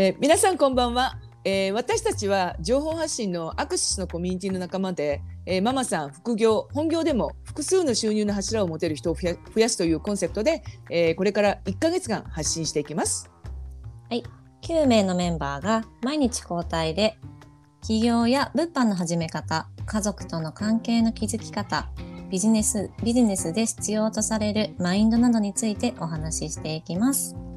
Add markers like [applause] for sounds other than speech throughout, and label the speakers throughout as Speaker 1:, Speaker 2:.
Speaker 1: えー、皆さんこんばんは、えー、私たちは情報発信のアクシスのコミュニティの仲間で、えー、ママさん副業本業でも複数の収入の柱を持てる人を増やすというコンセプトで、え、これから1ヶ月間発信していきます。
Speaker 2: はい。9名のメンバーが毎日交代で企業や物販の始め方家族との関係の築き方ビジネスビジネスで必要とされるマインドなどについてお話ししていきます。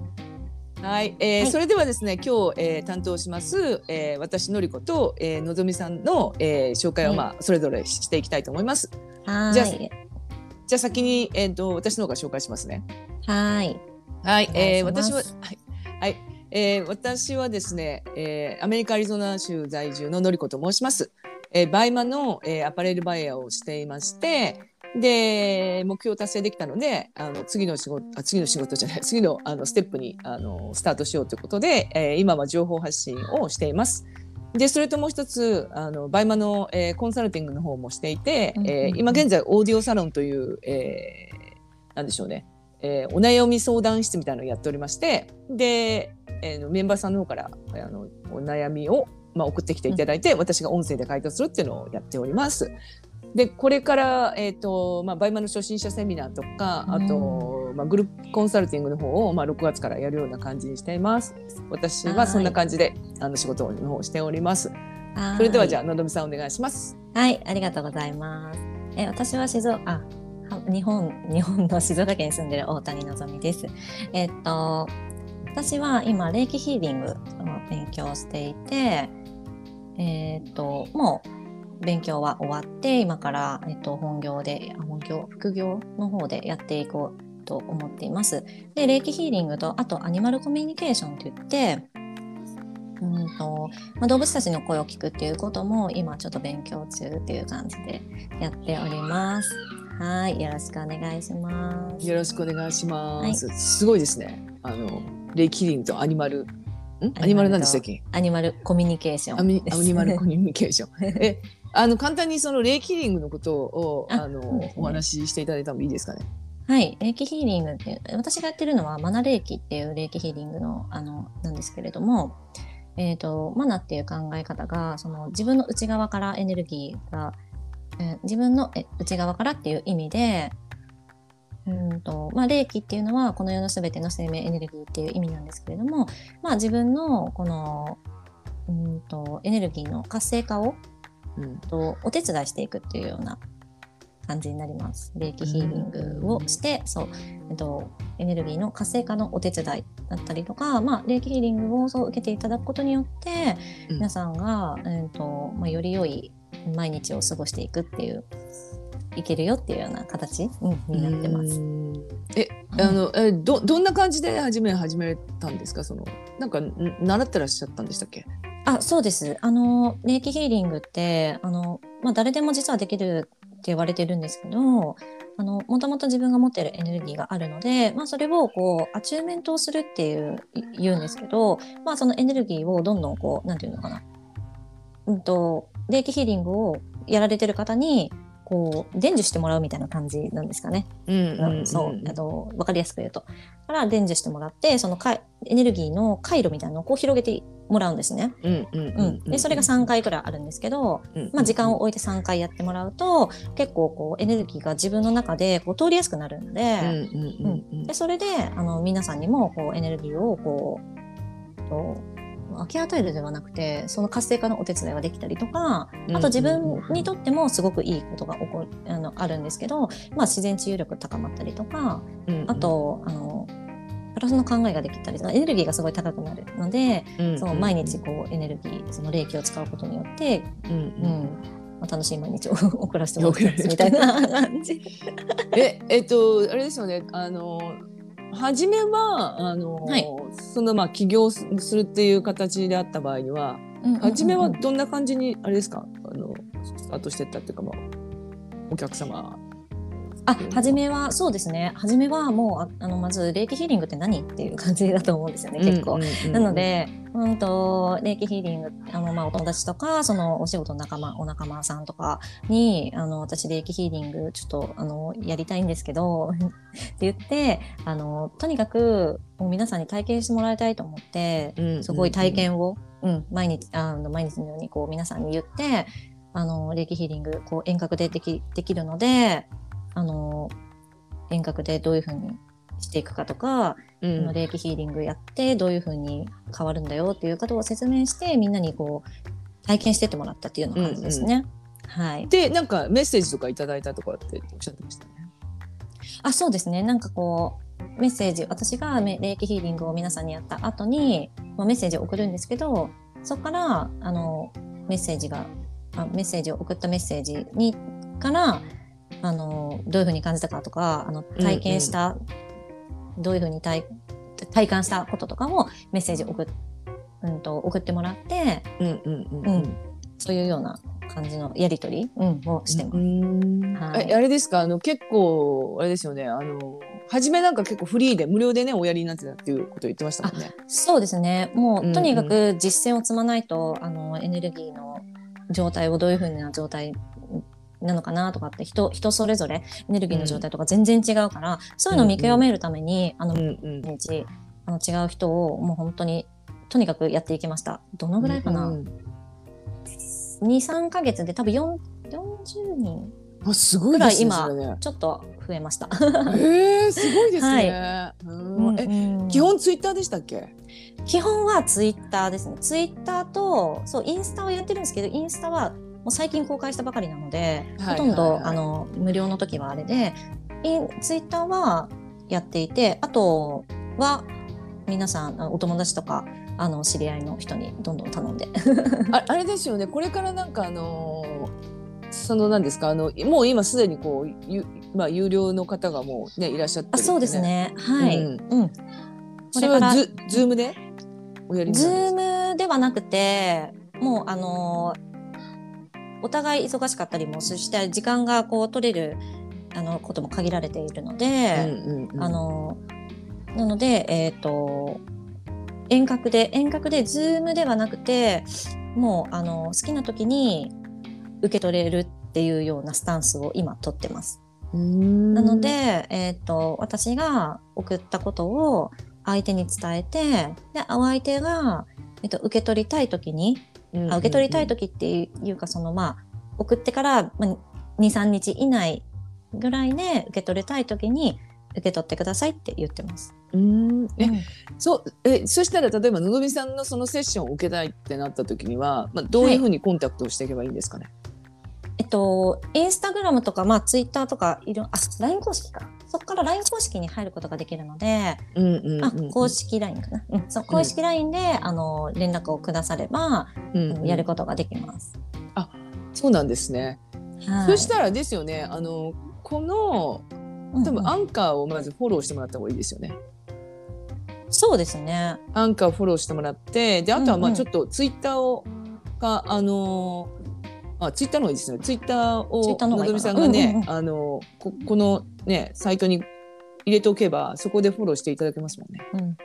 Speaker 1: はい、えー、はい、それではですね今日、えー、担当します、えー、私のりこと、えー、のぞみさんの、えー、紹介をまあ、それぞれしていきたいと思います。
Speaker 2: はい。じゃあじ
Speaker 1: ゃあ先にえっ、ー、と私の方が紹介しますね。
Speaker 2: はい。
Speaker 1: はい、えー、私ははいはい、えー、私はですね、えー、アメリカアリゾナ州在住ののりこと申します。えー、バイマの、えー、アパレルバイヤーをしていまして、で目標達成できたのであの次の仕事あ次の仕事じゃない [laughs] 次のあのステップにあのスタートしようということで、えー、今は情報発信をしています。でそれともう一つあのバイマの、えー、コンサルティングの方もしていて、えー、今現在オーディオサロンという、えー、なんでしょうね、えー、お悩み相談室みたいなのをやっておりましてで、えー、メンバーさんの方からあのお悩みをまあ、送ってきていただいて、私が音声で回答するっていうのをやっております。でこれから、えーとまあ、バイマの初心者セミナーとかあと、まあ、グループコンサルティングの方を、まあ、6月からやるような感じにしています。私はそんな感じであの仕事の方をしております。それではじゃあのどみさんお願いします。
Speaker 2: はいありがとうございます。え私は静岡あ日本日本の静岡県に住んでる大谷のぞみです。えっと私は今霊気ヒーリングを勉強していてえっともう勉強は終わって今から、えっと、本業で本業副業の方でやっていこうと思っています。で霊気ヒーリングとあとアニマルコミュニケーションといってうんとまあ、動物たちの声を聞くっていうことも今ちょっと勉強中っていう感じでやっております。はい、よろしくお願いします。
Speaker 1: よろしくお願いします。はい、すごいですね。あのレイキリンとアニマルアニマルなんでしたっけ？
Speaker 2: アニマルコミュニケーションア
Speaker 1: ニマルコミュニケーション。[laughs] え、あの簡単にその霊気リングのことをあの、ね、お話ししていただいてもいいですかね？
Speaker 2: はい、霊気ヒーリングって私がやってるのはマナ霊気っていう霊気ヒーリングのあのなんですけれども、えーと、マナっていう考え方がその自分の内側からエネルギーが、えー、自分のえ内側からっていう意味でうんとまあ、霊気っていうのはこの世の全ての生命エネルギーっていう意味なんですけれども、まあ、自分のこのうんとエネルギーの活性化をうん、とお手伝いしていくっていうような感じになります。霊気ヒーリングをして、そう、えっと、エネルギーの活性化のお手伝いだったりとか、まあ、霊気ヒーリングをそう受けていただくことによって、うん、皆さんが、えっとまあ、より良い毎日を過ごしていくっていういけるよっていうような形、うん、になってます。
Speaker 1: え、あの、え、ど、どんな感じで始め、始めたんですか？その、なんか、習ってらっしゃったんでしたっけ？
Speaker 2: あ、そうです。あの、霊気ヒーリングって、あの、まあ、誰でも実はできるって言われてるんですけど、あの、もともと自分が持ってるエネルギーがあるので、まあ、それをこう、アチューメントをするっていう、言うんですけど、まあ、そのエネルギーをどんどんこう、何て言うのかな。うんと、霊気ヒーリングをやられてる方に、こう伝授してもらうみたいな感じなんですかね。
Speaker 1: うん、うん、
Speaker 2: そうあの分かりやすく言うと。から伝授してもらってそのかエネルギーの回路みたいなのをこう広げてもらうんですね。でそれが3回くらいあるんですけど、まあ、時間を置いて3回やってもらうと結構こうエネルギーが自分の中でこう通りやすくなるので,、でそれであの皆さんにもこうエネルギーをこうと分け与えるではなくてその活性化のお手伝いができたりとかあと自分にとってもすごくいいことが起こるあのあるんですけど、まあ、自然治癒力高まったりとか、あとあのプラスの考えができたりエネルギーがすごい高くなるので、その毎日こうエネルギーその霊気を使うことによって、うんうんまあ、楽しい毎日を [laughs] 送らせてもらってますみたいな感じ。[laughs]
Speaker 1: ええっとあれですよねあの初めはあの、はい、そのまあ起業するっていう形であった場合には、うんうん、初めはどんな感じにあれですか？あのスタートしてったっていうかまあお客様
Speaker 2: あ初めはそうですね。初めはもうああのまず霊気ヒーリングって何っていう感じだと思うんですよね結構。
Speaker 1: うんうんうん。
Speaker 2: なので、うんと、霊気ヒーリング、あの、まあ、お友達とか、その、お仕事の仲間、お仲間さんとかに、あの、私、霊気ヒーリング、ちょっと、あの、やりたいんですけど、[laughs] って言って、あの、とにかく、もう皆さんに体験してもらいたいと思って、
Speaker 1: うんうんうん。
Speaker 2: すごい体験を、うん、毎日、あの、毎日のように、こう、皆さんに言って、あの、霊気ヒーリング、こう、遠隔ででき、できるので、あの、遠隔でどういうふうにしていくかとか、
Speaker 1: うん
Speaker 2: この霊気ヒーリングやってどういう風に変わるんだよっていうことを説明してみんなにこう体験してってもらったっていうような感じですね。はい。
Speaker 1: でなんかメッセージとかいただいたとかっておっしゃってましたね。
Speaker 2: あそうですねなんかこうメッセージ私がめ霊気ヒーリングを皆さんにやった後にまあメッセージを送るんですけどそこからあのメッセージがあメッセージを送ったメッセージにからあのどういうふうに感じたかとかあの体験した、どういうふうに体体感したこととかをメッセージを送っ,、うん、と送ってもらって
Speaker 1: うんうんうん
Speaker 2: うん。そういうような感じのやり取り、うん、をしてます。
Speaker 1: うん
Speaker 2: はい。
Speaker 1: えあれですか？あの結構あれですよね。あの初めなんか結構フリーで無料でねおやりになってたっていうことを言ってましたもんね。
Speaker 2: そうですね。もう、
Speaker 1: うんうん。
Speaker 2: とにかく実践を積まないと、あの、エネルギーの状態をどういうふうな状態なのかなとかって、人、人それぞれエネルギーの状態とか全然違うから、そういうのを見極めるために、あの、
Speaker 1: うんうん
Speaker 2: 毎日、あの、違う人をもう本当に、とにかくやっていきました。どのぐらいかな、
Speaker 1: うん
Speaker 2: 2、3ヶ月で多分4 40人
Speaker 1: あすごいですね
Speaker 2: ぐらい今ちょっと増えました。
Speaker 1: へえすごいですね。うんえ
Speaker 2: うん
Speaker 1: 基本ツイッターでしたっけ？
Speaker 2: 基本はツイッターですね。ツイッターと、そう、インスタをやってるんですけど、インスタはもう最近公開したばかりなので、
Speaker 1: はい
Speaker 2: ほとんど、あの、無料の時はあれで、インツイッターはやっていて、あとは、皆さん、お友達とか、あの、知り合いの人にどんどん頼んで。
Speaker 1: ああれですよねこれからなんかあのーそのなんですか？あのもう今すでにこうゆまあ有料の方がもうねいらっしゃってるん
Speaker 2: あ、そうです。ね。はい。
Speaker 1: う
Speaker 2: うんん。
Speaker 1: それはズズームでおやりにな
Speaker 2: ズ
Speaker 1: るんですか？
Speaker 2: ームではなくて、もう、あのお互い忙しかったりもして、時間がこう取れる、あの、ことも限られているので、
Speaker 1: うんうんうん
Speaker 2: あのなので、えっ、と、遠隔で、遠隔で、ズームではなくて、もう、あの、好きな時に受け取れるっていうようなスタンスを今取ってます。
Speaker 1: うん
Speaker 2: なので、えっ、と、私が送ったことを相手に伝えて、で、お相手が、えっ、と、受け取りたい時に、あ受け取りたい時っていうか、その、まあ、送ってから、まあ、2、3日以内ぐらいで受け取りたい時に受け取ってくださいって言ってます。
Speaker 1: うん。え
Speaker 2: うん。
Speaker 1: そうえそしたら例えばのぞみさんのそのセッションを受けたいってなった時には、まあ、どういうふうにコンタクトをしていけばいいんですかね、
Speaker 2: えっと、インスタグラムとか、まあ、ツイッターとか、いろ、あ、LINE 公式か。そこから LINE 公式に入ることができるので、
Speaker 1: うんうんうん
Speaker 2: あ、公式 LINE かな。うん、そう、公式 LINE で、あの、連絡をくだされば、
Speaker 1: うんうん
Speaker 2: やることができます。
Speaker 1: そうなんですね、
Speaker 2: はい。
Speaker 1: そしたらですよねあのこの
Speaker 2: うんうん
Speaker 1: 多分アンカーをまずフォローしてもらった方がいいですよね。
Speaker 2: そうですね。
Speaker 1: アンカーをフォローしてもらってであとはま
Speaker 2: うんうん
Speaker 1: あちょっとツイッターをがあのーあツイッターの方がいいですねツイッターを
Speaker 2: の
Speaker 1: ぞみさんがね、
Speaker 2: うんうんうん
Speaker 1: あのここのねサイトに入れておけばそこでフォローしていただけますもんね。
Speaker 2: うん。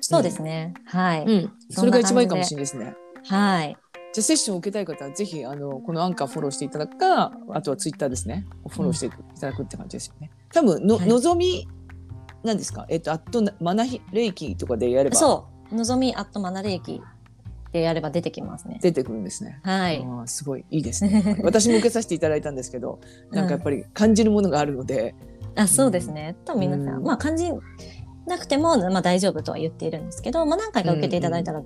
Speaker 2: そうですね。はい。
Speaker 1: うん、それが一番いいかもしれないですね。
Speaker 2: はい。
Speaker 1: じゃあセッションを受けたい方はぜひあのこのアンカーフォローしていただくかあとはツイッターですねフォローしていただくって感じですよね。多分の、
Speaker 2: はい
Speaker 1: のぞみなんですか？えっとあとマナヒレイキとかでやれば
Speaker 2: そう。のぞみアットマナレイキでやれば出てきますね。
Speaker 1: 出てくるんですね。
Speaker 2: はい。
Speaker 1: すごいいいですね。私も受けさせていただいたんですけど、[laughs] なんかやっぱり感じるものがあるので、
Speaker 2: あ、そうですね。と皆さん、
Speaker 1: うん
Speaker 2: まあ感じなくても、まあ大丈夫とは言っているんですけど、まあ何回か受けていただいたら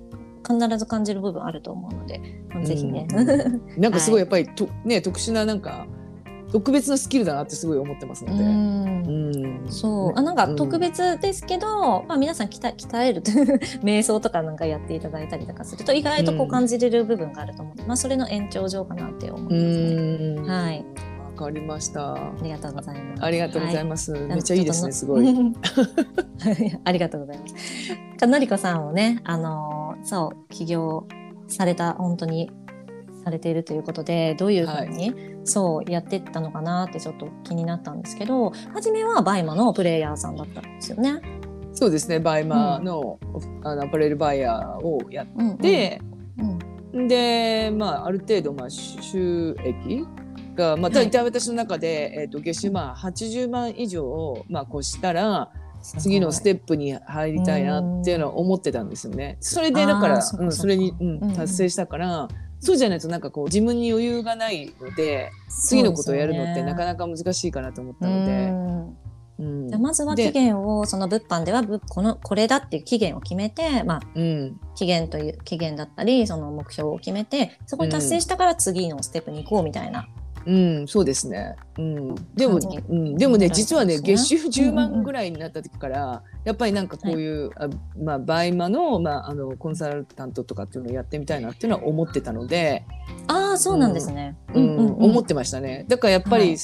Speaker 2: 必ず感じる部分あると思うので、まあぜひね。
Speaker 1: うなんかすごいやっぱりと、ね特殊ななんか特別なスキルだなってすごい思ってますので。うん
Speaker 2: そう。あ、なんか特別ですけど、まあ皆さん鍛え鍛えるという [laughs] 瞑想とかなんかやっていただいたりとかすると意外とこ
Speaker 1: う
Speaker 2: うん感じれる部分があると思うので、まあそれの延長上かなって思います
Speaker 1: う
Speaker 2: ね。
Speaker 1: ん、
Speaker 2: はい。
Speaker 1: わかりました。
Speaker 2: ありがとうございます。
Speaker 1: ありがとうござい
Speaker 2: ま
Speaker 1: ます。
Speaker 2: す
Speaker 1: めっちゃいいですね、すごい。。
Speaker 2: ありがとうございます。かのりこさんをね、あのーそう、起業された本当にされているということでどういうふうに、そうやってったのかなってちょっと気になったんですけど初めはバイマのプレイヤーさんだったんですよね。
Speaker 1: そうですね。バイマの,、あのアパレルバイヤーをやって、で、まあ、ある程度、まあ、収益が、まあ、大体私の中で、えー、と月収まあ80万以上を、まあ、越したら次のステップに入りたいなっていうのは思ってたんですよね。それでだからうん、それに、うん、達成したから、そうじゃないとなんかこう自分に余裕がないので次のことをやるのってなか
Speaker 2: な
Speaker 1: なか難しいかなと思ったので。うん
Speaker 2: じゃあまずは
Speaker 1: で
Speaker 2: 期限をその物販ではぶこのこれだっていう期限を決めて、まあ、
Speaker 1: うん
Speaker 2: 期限という期限だったりその目標を決めてそこに達成したから次のステップに行こうみたいな。
Speaker 1: うん、そうですね。うん、でも、う。ん、でもね、実はね、月収10
Speaker 2: うん。うんうん
Speaker 1: 万ぐらいになった時から、やっぱりなんかこういう、あまあ、バイマの、まあ、あの、コンサルタントとかっていうのをやってみたいなっていうのは思ってたので、
Speaker 2: ああそうなんですね。
Speaker 1: うん、思って
Speaker 2: ま
Speaker 1: ましたね。だからやっぱり、
Speaker 2: はい。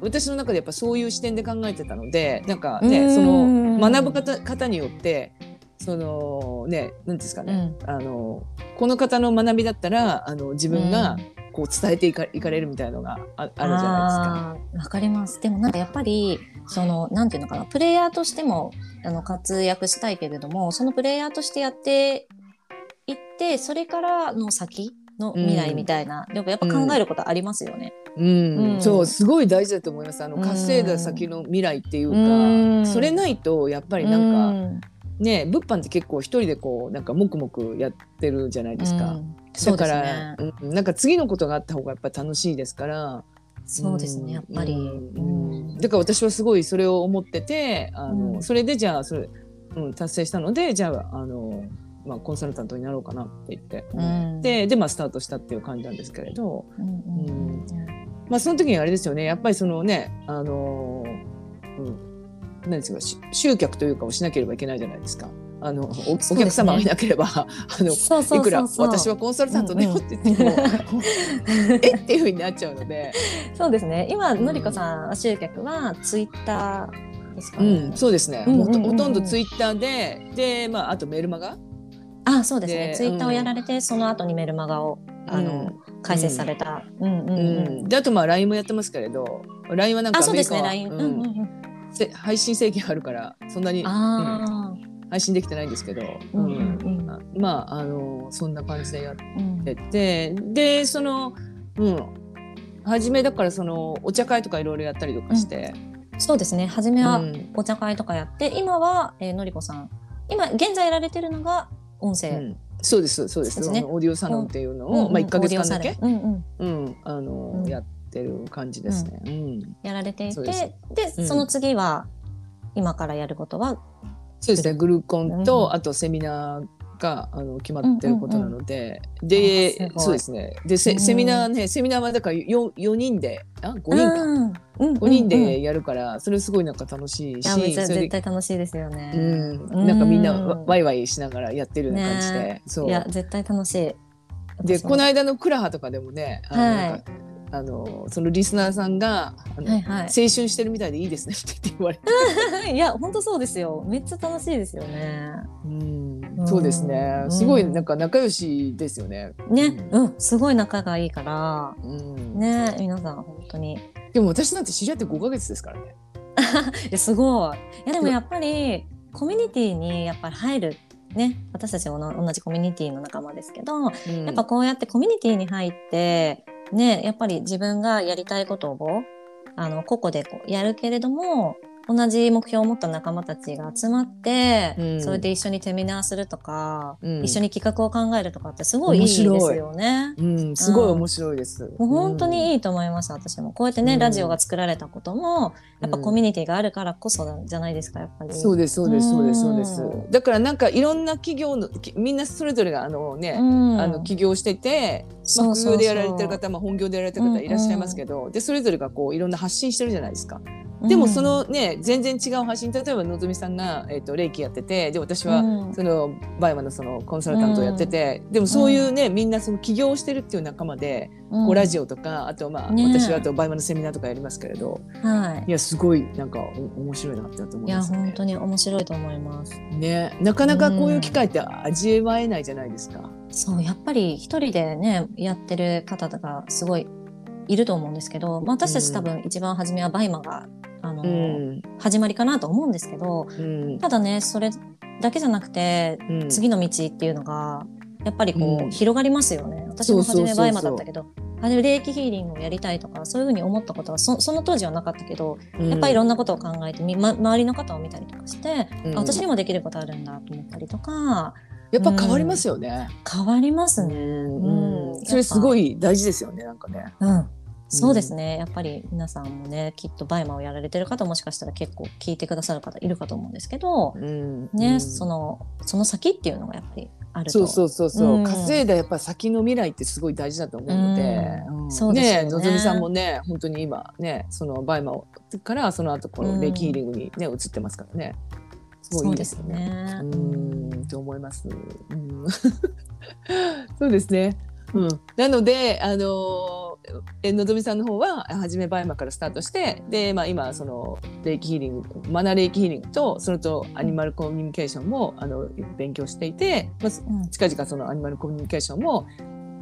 Speaker 1: 私の中でやっぱそういう視点で考えてたので、なんかね、そ
Speaker 2: うん。
Speaker 1: の学ぶ方方によって、そのね、なんですかね、あのこの方の学びだったら、あの自分がこう伝えていかいかれるみたいなのがあるじゃないですか。
Speaker 2: わかります。でもなんかやっぱりそのなんていうのかなプレイヤーとしてもあの活躍したいけれどもそのプレイヤーとしてやっていってそれからの先の未来みたいな、やっぱやっぱ考えることありますよね。
Speaker 1: うん。
Speaker 2: うん。
Speaker 1: そうすごい大事だと思います。あの
Speaker 2: うん。
Speaker 1: 稼いだ先の未来っていうか、
Speaker 2: うん。
Speaker 1: それないとやっぱりなんか、
Speaker 2: か
Speaker 1: ね物販って結構一人でこうなんか黙々やってるじゃないですか、だから、うん、なんか次のことがあった方がやっぱり楽しいですから。
Speaker 2: そうですねやっぱり。
Speaker 1: うん
Speaker 2: うん。
Speaker 1: だから私はすごいそれを思っててあの、
Speaker 2: うん。
Speaker 1: それでじゃあそれ、うん、達成したのでじゃああの、まあ、コンサルタントになろうかなって言って、
Speaker 2: うん。
Speaker 1: でで、まあ、スタートしたっていう感じなんですけれど、
Speaker 2: うん。
Speaker 1: まあ、その時にあれですよね。やっぱりそのねあのうん何ですかし集客というかをしなければいけないじゃないですか。あのお客様がいなければ、あのいくら私はコンサルタントだよって言っても、[laughs] え？っていうふうになっちゃうので、
Speaker 2: そうですね。今のりこさん集客はツイッターですか？
Speaker 1: う
Speaker 2: ね。
Speaker 1: ん、そうですね、
Speaker 2: うんうんうんうん。
Speaker 1: ほとんどツイッターでで、まあ、あとメルマガ。
Speaker 2: あそうですね。
Speaker 1: で
Speaker 2: ツイッターをやられて、その後にメルマガをあの、開設された。うんうん
Speaker 1: うん。
Speaker 2: うん。
Speaker 1: であとまあ LINE もやってますけれど LINE はなんか
Speaker 2: あそうですね。
Speaker 1: ア。メリカは
Speaker 2: うんうんうん。
Speaker 1: せ配信制限あるからそんなに
Speaker 2: あ
Speaker 1: 配信できてないんですけど、
Speaker 2: あ、うん。うん。うん。
Speaker 1: あまああのそんな感じでやっ
Speaker 2: うん。
Speaker 1: ててでそのうん。初めだからそのお茶会とかいろいろやったりとかして、
Speaker 2: そうですね。初めは
Speaker 1: うん。
Speaker 2: お茶会とかやって、今は、えーのりこさん。今現在やられてるのが音声。
Speaker 1: うん。そうです。そうです。
Speaker 2: ね。
Speaker 1: オーディオサロンっていうのを、
Speaker 2: うん。うん。
Speaker 1: まあ、1か月間だけ、
Speaker 2: うんうん。
Speaker 1: うん。あの
Speaker 2: うん。
Speaker 1: やってる感じですね。うん。
Speaker 2: やられていて
Speaker 1: でうん。
Speaker 2: その次は今からやることは
Speaker 1: そうですね、グルコンと、
Speaker 2: うん。
Speaker 1: あとセミナーがあの決まってることなので、で
Speaker 2: あーすごい。
Speaker 1: そうですね。でセ
Speaker 2: うん。
Speaker 1: セミナーねセミナーはだから 4, 4人であ5人か、
Speaker 2: うんうんうん。
Speaker 1: 5人でやるからそれすごいなんか楽しいし
Speaker 2: いやめっちゃ
Speaker 1: それで
Speaker 2: 絶対楽しいですよね。
Speaker 1: うん、なんかみんなワイワイしながらやってるような感じで、
Speaker 2: ね
Speaker 1: そう。
Speaker 2: いや絶対楽しい。
Speaker 1: でこの間のクラハとかでもねあの、
Speaker 2: はい
Speaker 1: あのそのリスナーさんが
Speaker 2: はいはい
Speaker 1: 青春してるみたいでいいですねって言われて、[laughs]
Speaker 2: いや本当そうですよ。めっちゃ楽しいですよね。
Speaker 1: うん
Speaker 2: うん
Speaker 1: そうですね
Speaker 2: うん
Speaker 1: すごいなんか仲良しですよね。
Speaker 2: ね、うん、すごい仲がいいから、
Speaker 1: うん
Speaker 2: ね、皆さん本当に。
Speaker 1: でも私なんて知り合って5ヶ月ですからね。[laughs]
Speaker 2: いやすごい。いやでもやっぱりコミュニティにやっぱり入る。ね、私たちも同じコミュニティの仲間ですけど、やっぱこうやってコミュニティに入って、ね、やっぱり自分がやりたいことをあの個々でこうやるけれども同じ目標を持った仲間たちが集まって、
Speaker 1: うん
Speaker 2: それで一緒にセミナーするとか、
Speaker 1: うん
Speaker 2: 一緒に企画を考えるとかってすごいいいですよね。
Speaker 1: うん、すごい面白いです。
Speaker 2: もう本当に
Speaker 1: い。
Speaker 2: いいと思います、私も。こうやってね、
Speaker 1: うん
Speaker 2: ラジオが作られたことも、やっぱコミュニティがあるからこそじゃないですか、やっぱり。
Speaker 1: そうですそうですそうですそうです
Speaker 2: うん。
Speaker 1: だからなんかいろんな企業のきみんなそれぞれがあのね、
Speaker 2: うん
Speaker 1: あの起業してて、まあ、副業でやられてる方、まあ、本業でやられてる方いらっしゃいますけど、でそれぞれがこういろんな発信してるじゃないですか。でもそのね、全然違う発信例えばのぞみさんが、えー、と霊気やっててで私は
Speaker 2: うん。
Speaker 1: その BUYMAのそのコンサルタントをやってて、でもそういうね、みんなその起業してるっていう仲間で、
Speaker 2: うん。
Speaker 1: こうラジオとかあとまあ、
Speaker 2: ね
Speaker 1: 私はあと BUYMAのセミナーとかやりますけれど
Speaker 2: はい。
Speaker 1: いやすごいなんかお面白いなって思
Speaker 2: いや
Speaker 1: いますね。
Speaker 2: 本。当に面白いと思います。
Speaker 1: ね。なかなかこういう機会って味わえないじゃないですか。
Speaker 2: そうやっぱり一人でねやってる方がすごいいると思うんですけど、まあ、私たち多分一番初めは BUYMAがあの、
Speaker 1: うん。
Speaker 2: 始まりかなと思うんですけど
Speaker 1: うん。
Speaker 2: ただねそれだけじゃなくて
Speaker 1: うん。
Speaker 2: 次の道っていうのがやっぱりこう、
Speaker 1: うん。
Speaker 2: 広がりますよね。私も初め BUYMAだったけど霊気ヒーリングをやりたいとかそういうふうに思ったことはそその当時はなかったけどやっぱりいろんなことを考えてみ、ま、周りの方を見たりとかして、私にもできることあるんだと思ったりとか
Speaker 1: やっぱ変わりますよね。
Speaker 2: 変わりますね。
Speaker 1: うん。
Speaker 2: うん。
Speaker 1: それすごい大事ですよねなんかね。
Speaker 2: うん。そうですね。やっぱり皆さんもね、きっと BUYMAをやられてる方もしかしたら結構聞いてくださる方いるかと思うんですけど、
Speaker 1: うん。
Speaker 2: ね、
Speaker 1: うん。
Speaker 2: その、その先っていうのがやっぱりあると。
Speaker 1: そうそうそうそう、
Speaker 2: うん。
Speaker 1: 稼いだやっぱ先の未来ってすごい大事だと思うので、
Speaker 2: うん。
Speaker 1: ん。
Speaker 2: そうですよね。
Speaker 1: のぞみさんもね本当に今ねその BUYMAをからその後このレイキヒーリングにね、移ってますからねすごいいいですよね。
Speaker 2: ね。
Speaker 1: うんと思います。うん [laughs] そうですね。うん、なので、あのえのぞみさんの方は初め BUYMAからスタートしてで、まあ、今その霊気ヒーリングマナー霊気ヒーリングとそれとアニマルコミュニケーションもあの勉強していて、まあ、
Speaker 2: うん
Speaker 1: 近々そのアニマルコミュニケーションも、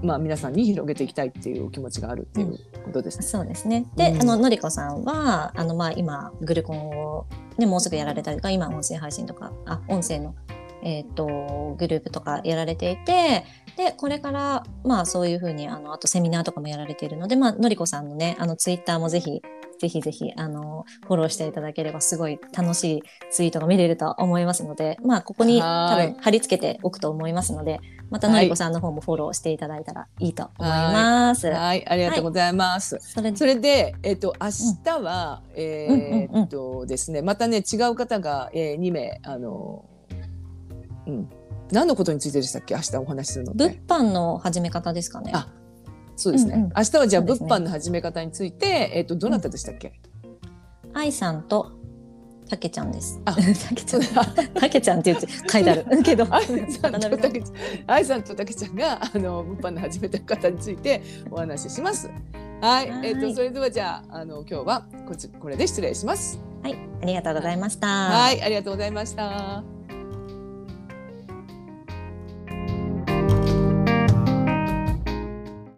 Speaker 1: まあ、皆さんに広げていきたいっていうお気持ちがあるっていうことですね。
Speaker 2: そうですね。で、
Speaker 1: うん
Speaker 2: あの、のりこさんは、あの、まあ、今、グルコンを、ね、もうすぐやられたりとか、今、音声配信とか、あ、音声の、えっ、と、グループとかやられていて、で、これから、まあ、そういうふうに、あの、あとセミナーとかもやられているので、まあ、のりこさんのね、あの、ツイッターもぜひ、ぜひぜひ、あの、フォローしていただければ、すごい楽しいツイートが見れると思いますので、まあ、ここに多分貼り付けておくと思いますので、またのりこさんの方もフォローしていただいたらいいと思います。
Speaker 1: はい、ありがとうございます。
Speaker 2: それ
Speaker 1: それで、えっ、と、明日は、えーっとですね、またね、違う方が、えー、2名、あの、うん。何のことについてでしたっけ？明日お話しするのっ
Speaker 2: 物
Speaker 1: て。
Speaker 2: 販の始め方ですかね。
Speaker 1: あそうですね。
Speaker 2: うんうん
Speaker 1: 明日はじゃあ、物販の始め方について、えっ、と、どなたでしたっけ、
Speaker 2: 愛さんとたけちゃんです。
Speaker 1: あ
Speaker 2: たけちゃん。[laughs] たけちゃんって言って書いてある [laughs] けど。
Speaker 1: 愛さんとたけちゃん、愛さんとたけちゃんが、あの、物販の始めた方についてお話しします。はい、
Speaker 2: はい
Speaker 1: えっ、と、それではじゃあ、あの、今日はこっち、これで失礼します。
Speaker 2: はい、ありがとうございました。
Speaker 1: はい、ありがとうございました。